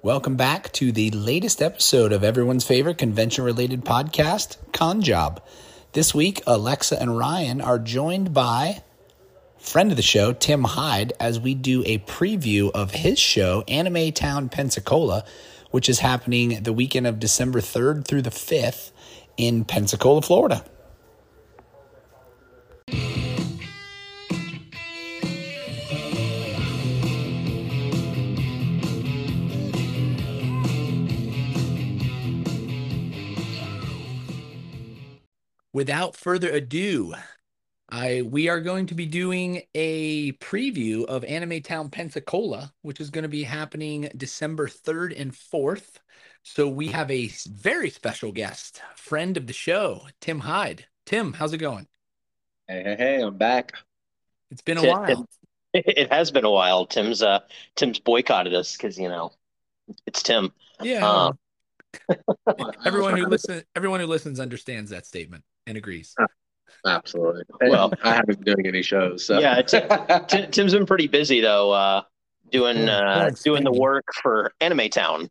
Welcome back to the latest episode of everyone's favorite convention related podcast, Con Job. This week, Alexa and Ryan are joined by friend of the show, Tim Hyde, as we do a preview of his show, Anime Town Pensacola, which is happening the weekend of December 3rd through the 5th in Pensacola, Florida. Without further ado, I we are going to be doing a preview of Anime Town Pensacola, which is going to be happening December 3rd and 4th. So we have a very special guest, friend of the show, Tim Hyde. Tim, how's it going? Hey, hey, hey, I'm back. It's been a while. It has been a while. Tim's uh Tim's boycotted us because you know it's Tim. Yeah. Um, everyone who listens everyone who listens understands that statement and agrees. Absolutely. Well, I haven't been doing any shows. So. Yeah, Tim, Tim's been pretty busy though, uh, doing uh, doing the work for Anime Town.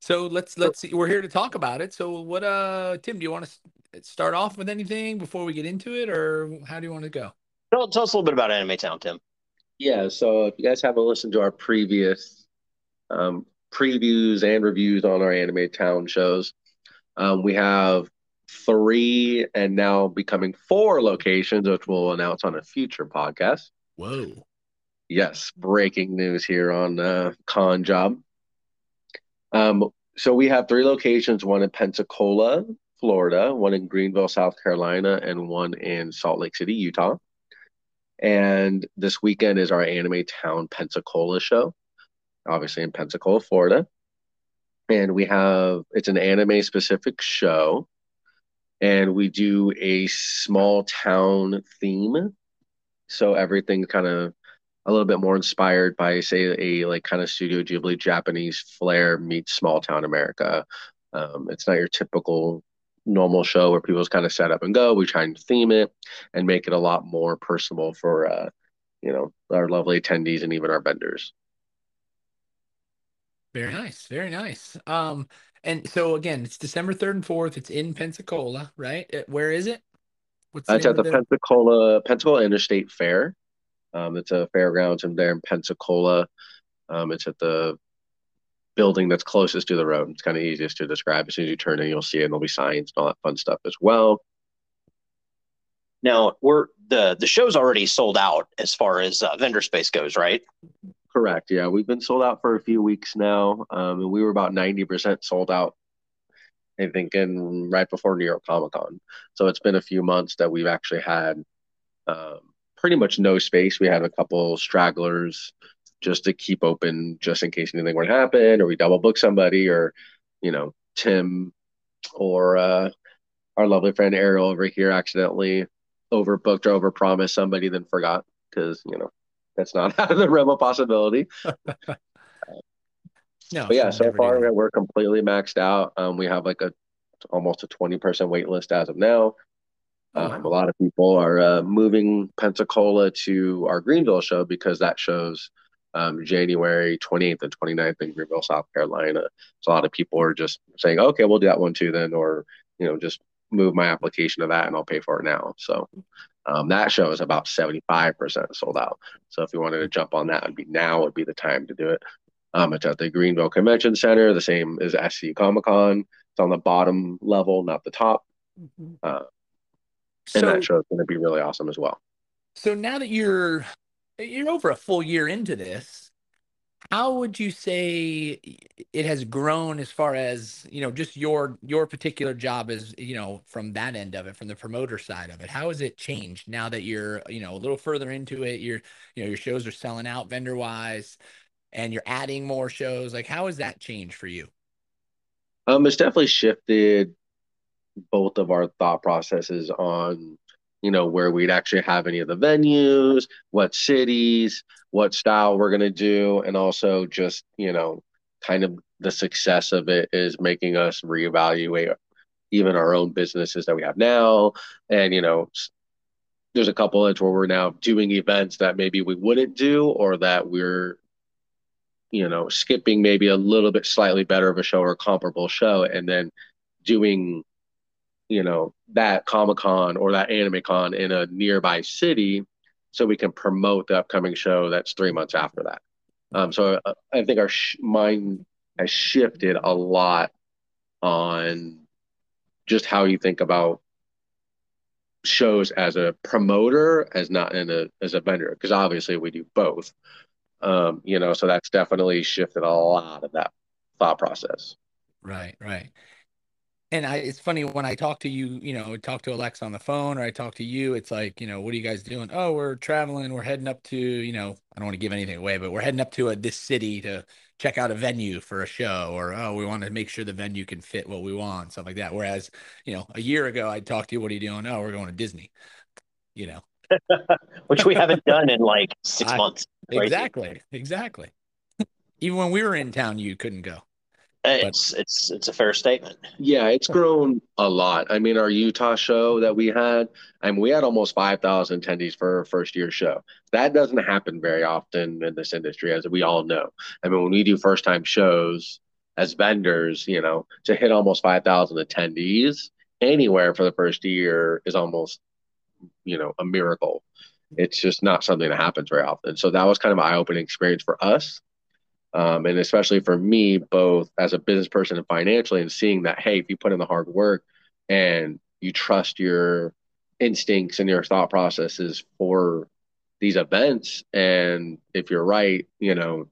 So let's let's see. We're here to talk about it. So what, uh, Tim? Do you want to start off with anything before we get into it, or how do you want to go? Tell, tell us a little bit about Anime Town, Tim. Yeah. So if you guys haven't listened to our previous um, previews and reviews on our Anime Town shows, um, we have three and now becoming four locations, which we'll announce on a future podcast. Whoa. Yes, breaking news here on uh, Con Job. Um, so we have three locations: one in Pensacola, Florida, one in Greenville, South Carolina, and one in Salt Lake City, Utah. And this weekend is our Anime Town Pensacola show, obviously in Pensacola, Florida. And we have it's an anime specific show and we do a small town theme. So everything kind of a little bit more inspired by, say, a like kind of Studio Ghibli Japanese flair meets small town America. Um, it's not your typical normal show where people just kind of set up and go. We try and theme it and make it a lot more personable for, uh, you know, our lovely attendees and even our vendors. Very nice, very nice. Um, and so again, it's December 3rd and 4th. It's in Pensacola, right? Uh, where is it? What's That's at the, the Pensacola Pensacola Interstate Fair. Um, it's a fairgrounds in there in Pensacola. Um, it's at the building that's closest to the road. It's kind of easiest to describe. As soon as you turn in, you'll see it, and there'll be signs and all that fun stuff as well. Now, we're the the show's already sold out as far as uh, vendor space goes, right? Correct. Yeah, we've been sold out for a few weeks now, um, and we were about ninety percent sold out. I think in right before New York Comic Con. So it's been a few months that we've actually had um, pretty much no space. We had a couple stragglers just to keep open, just in case anything would happen, or we double book somebody, or you know Tim or uh, our lovely friend Ariel over here accidentally overbooked or overpromised somebody, then forgot because you know that's not out of the realm of possibility. no, but yeah, so far we're completely maxed out. Um, we have like a almost a 20% wait list as of now. Oh, um, a lot of people are uh, moving Pensacola to our Greenville show because that shows um, January 28th and 29th in Greenville, South Carolina. So a lot of people are just saying, okay, we'll do that one too then, or, you know, just move my application to that and I'll pay for it now. So um, that show is about 75% sold out. So if you wanted to jump on that, would be now would be the time to do it. Um, it's at the Greenville Convention Center, the same as SC Comic Con. It's on the bottom level, not the top. Mm-hmm. Uh, and so, that show is going to be really awesome as well. So now that you're you're over a full year into this, how would you say it has grown as far as you know just your your particular job is you know from that end of it from the promoter side of it? How has it changed now that you're you know a little further into it? You're you know your shows are selling out vendor wise and you're adding more shows. Like how has that changed for you? Um it's definitely shifted both of our thought processes on you know, where we'd actually have any of the venues, what cities, what style we're going to do, and also just, you know, kind of the success of it is making us reevaluate even our own businesses that we have now. And, you know, there's a couple of where we're now doing events that maybe we wouldn't do or that we're you know, skipping maybe a little bit slightly better of a show or a comparable show, and then doing, you know, that Comic Con or that Anime Con in a nearby city, so we can promote the upcoming show that's three months after that. Um, so I, uh, I think our sh- mind has shifted a lot on just how you think about shows as a promoter as not in a as a vendor because obviously we do both. Um you know so that's definitely shifted a lot of that thought process. Right right and I, it's funny when I talk to you, you know, talk to Alex on the phone or I talk to you, it's like, you know, what are you guys doing? Oh, we're traveling. We're heading up to, you know, I don't want to give anything away, but we're heading up to a, this city to check out a venue for a show or, oh, we want to make sure the venue can fit what we want, stuff like that. Whereas, you know, a year ago, I'd talk to you, what are you doing? Oh, we're going to Disney, you know, which we haven't done in like six I, months. Exactly. Exactly. Even when we were in town, you couldn't go. It's but, it's it's a fair statement. Yeah, it's grown a lot. I mean, our Utah show that we had, I mean, we had almost five thousand attendees for our first year show. That doesn't happen very often in this industry, as we all know. I mean, when we do first time shows as vendors, you know, to hit almost five thousand attendees anywhere for the first year is almost, you know, a miracle. It's just not something that happens very often. So that was kind of an eye opening experience for us um, and especially for me, both as a business person and financially, and seeing that, hey, if you put in the hard work and you trust your instincts and your thought processes for these events, and if you're right, you know,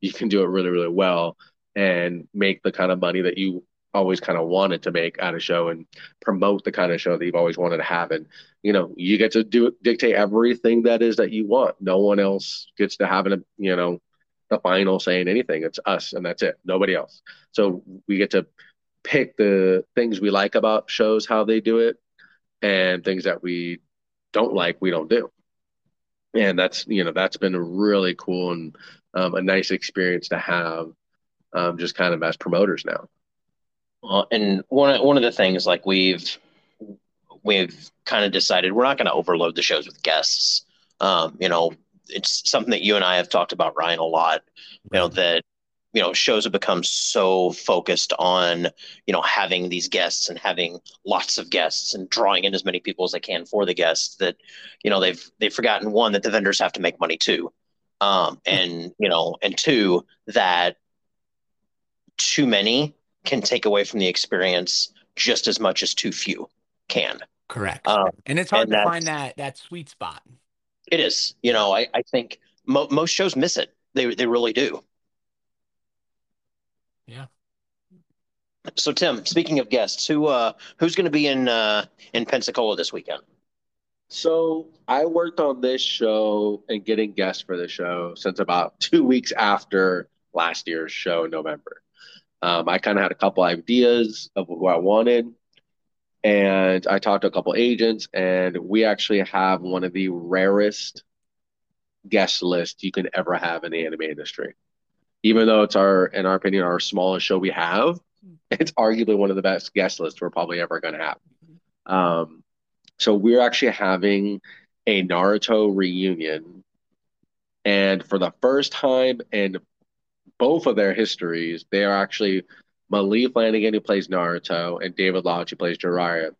you can do it really, really well and make the kind of money that you always kind of wanted to make at a show and promote the kind of show that you've always wanted to have. And you know you get to do dictate everything that is that you want. No one else gets to have it you know the final saying anything. It's us and that's it. Nobody else. So we get to pick the things we like about shows, how they do it, and things that we don't like, we don't do. And that's you know that's been really cool and um, a nice experience to have, um, just kind of as promoters now. Well, and one one of the things like we've we've kind of decided we're not going to overload the shows with guests. Um, you know, it's something that you and I have talked about, Ryan, a lot. You know that you know shows have become so focused on you know having these guests and having lots of guests and drawing in as many people as they can for the guests that you know they've they've forgotten one that the vendors have to make money too. Um, and you know and two that too many can take away from the experience just as much as too few can. Correct. Um, and it's hard and to find that that sweet spot it is. You know, I, I think mo- most shows miss it. They they really do. Yeah. So Tim, speaking of guests, who uh who's going to be in uh in Pensacola this weekend? So I worked on this show and getting guests for the show since about two weeks after last year's show in November. Um, I kind of had a couple ideas of who I wanted and I talked to a couple agents, and we actually have one of the rarest guest lists you can ever have in the anime industry. Even though it's our, in our opinion, our smallest show we have, it's arguably one of the best guest lists we're probably ever going to have. Um, so we're actually having a Naruto reunion, and for the first time in both of their histories, they are actually Maile Flanagan, who plays Naruto, and David Lodge, who plays Jiraiya,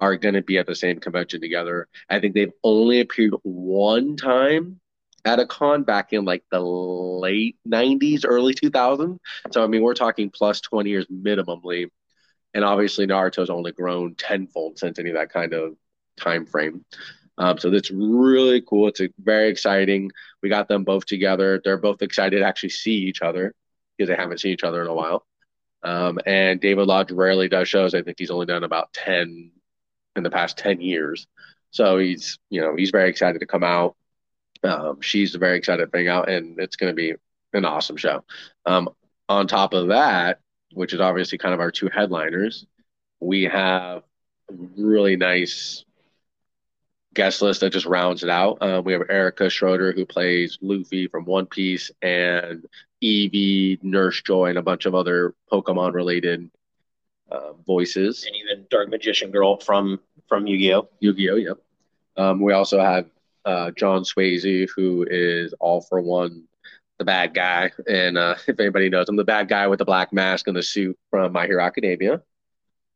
are going to be at the same convention together. I think they've only appeared one time at a con back in like the late 90s, early 2000s. So, I mean, we're talking plus 20 years minimally. And obviously, Naruto's only grown tenfold since any of that kind of time frame. Um, so that's really cool. It's very exciting. We got them both together. They're both excited to actually see each other because they haven't seen each other in a while. Um, and David Lodge rarely does shows. I think he's only done about 10 in the past 10 years. So he's, you know, he's very excited to come out. Um, she's very excited to bring out, and it's going to be an awesome show. Um, on top of that, which is obviously kind of our two headliners, we have really nice guest list that just rounds it out. Um, we have Erica Schroeder, who plays Luffy from One Piece, and Eevee, Nurse Joy, and a bunch of other Pokemon related uh, voices. And even Dark Magician Girl from from Yu Gi Oh. Yu Gi Oh. Yep. Um, we also have uh, John Swasey, who is all for one the bad guy. And uh, if anybody knows, I'm the bad guy with the black mask and the suit from My Hero Academia.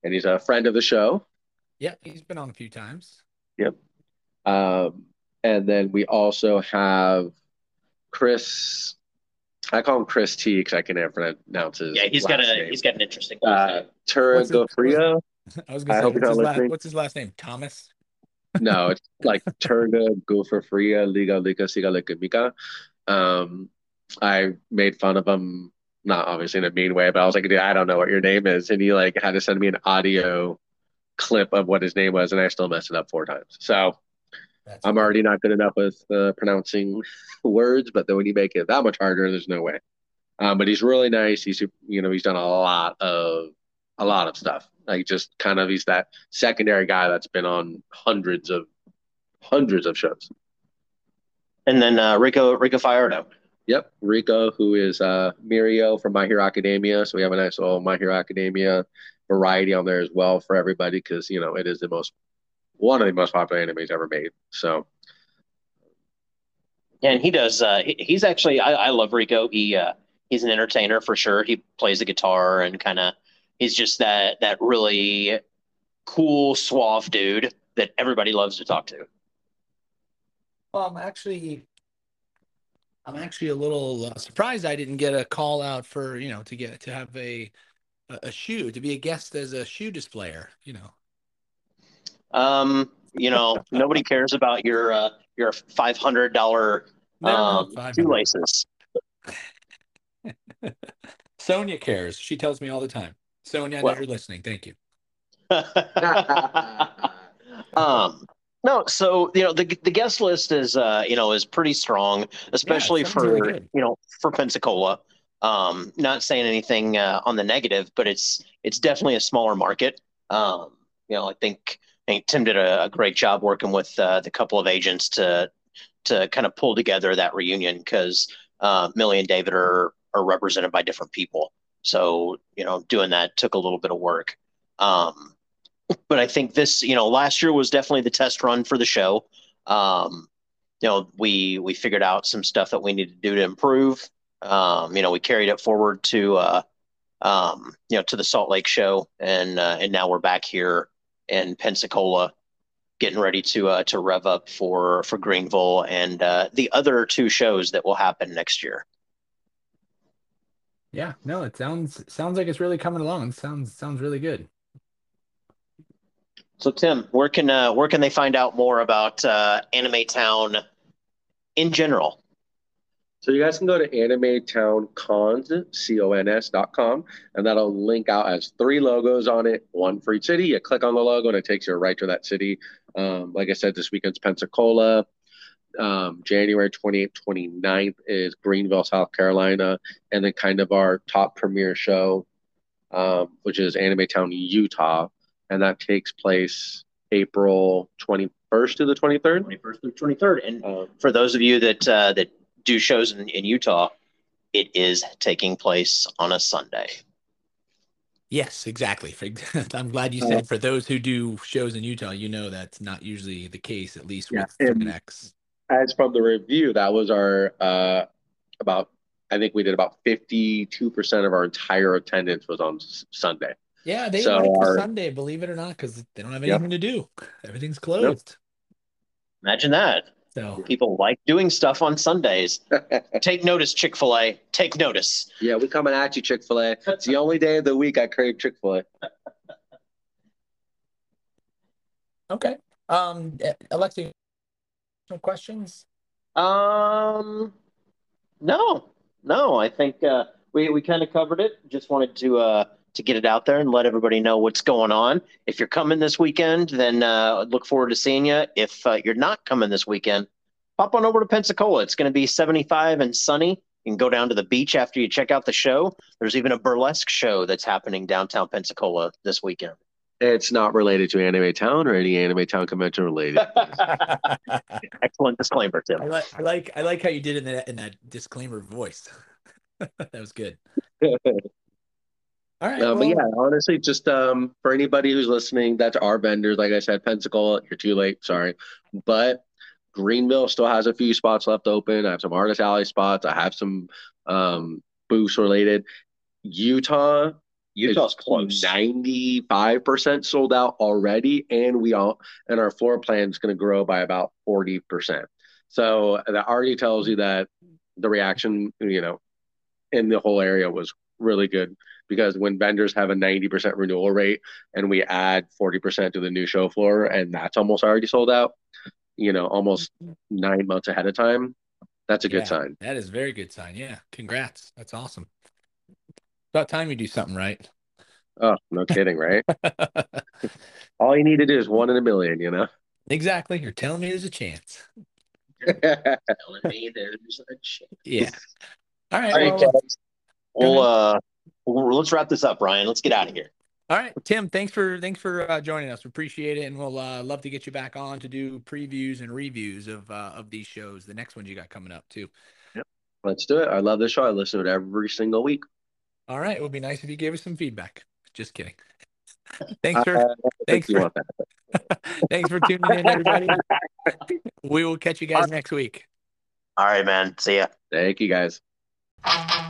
And he's a friend of the show. Yeah, he's been on a few times. Yep. Um, and then we also have Chris. I call him Chris T because I can never pronounce his. Yeah, he's got a name. he's got an interesting. uh, Tura What's his- Gofria. I was gonna say, hope what's you're not his, last, listening. what's his last name? Thomas. No, it's like Turga Gopher Fria Liga Liga Siga Liga Mika. Um, I made fun of him, not obviously in a mean way, but I was like, dude, I don't know what your name is. And he like had to send me an audio clip of what his name was, and I still messed it up four times. So That's I'm already not good enough with uh, pronouncing words, but then when you make it that much harder, there's no way. Um, but he's really nice. He's you know he's done a lot of a lot of stuff. Like just kind of he's that secondary guy that's been on hundreds of hundreds of shows. And then uh, Rico Ricco Fajardo. Yep, Rico, who is uh, Mirio from My Hero Academia. So we have a nice little My Hero Academia variety on there as well for everybody because you know it is the most one of the most popular animes ever made. So And he does. Uh, he, he's actually. I, I love Rico. He uh, he's an entertainer for sure. He plays the guitar and kind of. He's just that that really cool, suave dude that everybody loves to talk to. Well, I'm actually, I'm actually a little uh, surprised I didn't get a call out for you know to get to have a a, a shoe to be a guest as a shoe displayer. You know, Um, you know, nobody cares about your uh, your five hundred dollar um, shoelaces. Sonia cares. She tells me all the time. Sonia, I know you're listening. Thank you. um, no, so you know the the guest list is uh, you know is pretty strong, especially sounds for really you know for Pensacola. Um, not saying anything uh, on the negative, but it's it's definitely a smaller market. Um, you know, I think Tim did a, a great job working with uh, the couple of agents to to kind of pull together that reunion because uh, Millie and David are are represented by different people. So you know, doing that took a little bit of work. Um, but I think this, you know, last year was definitely the test run for the show. Um, you know, we we figured out some stuff that we needed to do to improve. Um, you know, we carried it forward to uh, um, you know, to the Salt Lake show, and uh, and now we're back here in Pensacola, getting ready to uh, to rev up for for Greenville and uh, the other two shows that will happen next year. Yeah, no, it sounds sounds like it's really coming along. It sounds sounds really good. So Tim, where can uh, where can they find out more about uh, Anime Town in general? So you guys can go to AnimeTownCons, C-O-N-S dot com, and that'll link out as three logos on it, one for each city. You click on the logo and it takes you right to that city. Um, like I said, this weekend's Pensacola. Um, January 28th, 29th is Greenville, South Carolina. And then kind of our top premiere show, um, which is Anime Town, Utah. And that takes place April 21st to the 23rd. Twenty first through twenty third, and Um, for those of you that uh, that do shows in, in Utah, it is taking place on a Sunday. Yes, exactly. For- I'm glad you said for those who do shows in Utah, you know that's not usually the case, at least Yeah, with and- X. as from the review, that was our uh, about. I think we did about fifty-two percent of our entire attendance was on S- Sunday. Yeah, they So like the our- Sunday, believe it or not, because they don't have Yep. anything to do. Everything's closed. Imagine that. So People like doing stuff on Sundays. Take notice, Chick fil A. Take notice. yeah, we coming at you, Chick Fil A. It's the only day of the week I crave Chick Fil A. okay. Um, Alexi, no questions? Um, no, no. I think uh, we we kind of covered it. Just wanted to uh, to get it out there and let everybody know what's going on. If you're coming this weekend, then uh, look forward to seeing you. If uh, you're not coming this weekend, pop on over to Pensacola. It's going to be 75 and sunny. You can go down to the beach after you check out the show. There's even a burlesque show that's happening downtown Pensacola this weekend. It's not related to Anime Town or any Anime Town convention related. Excellent disclaimer, Tim. I like I like I like how you did it in that in that disclaimer voice. that was good. All right. Uh, but yeah, honestly, just um, for anybody who's listening, that's our vendors. Like I said, Pensacola, you're too late. Sorry, but Greenville still has a few spots left open. I have some Artist Alley spots. I have some um, booths related. Utah Utah's close. Ninety five percent sold out already, and we all and our floor plan is going to grow by about forty percent. So that already tells you that the reaction, you know, in the whole area was really good because when vendors have a 90% renewal rate and we add 40% to the new show floor and that's almost already sold out, you know, almost nine months ahead of time, that's a good sign. That is a very good sign. Yeah. Congrats. That's awesome. About time you do something right. Oh, no kidding, right? All you need to do is one in a million, you know? exactly. You're telling me there's a chance. Telling me there's a chance. Yeah. All right. All right, well, guys. Well, uh, well, let's wrap this up, Brian. Let's get out of here. all right, Tim. Thanks for thanks for uh, joining us. We appreciate it, and we'll uh, love to get you back on to do previews and reviews of uh, of these shows. The next ones you got coming up too. Yep, let's do it. I love this show. I listen to it every single week. All right. It would be nice if you gave us some feedback. Just kidding. Thanks for Uh, I don't think thanks for thanks for tuning in, everybody. We will catch you guys next week. All right, man. See ya. Thank you guys. Thank you.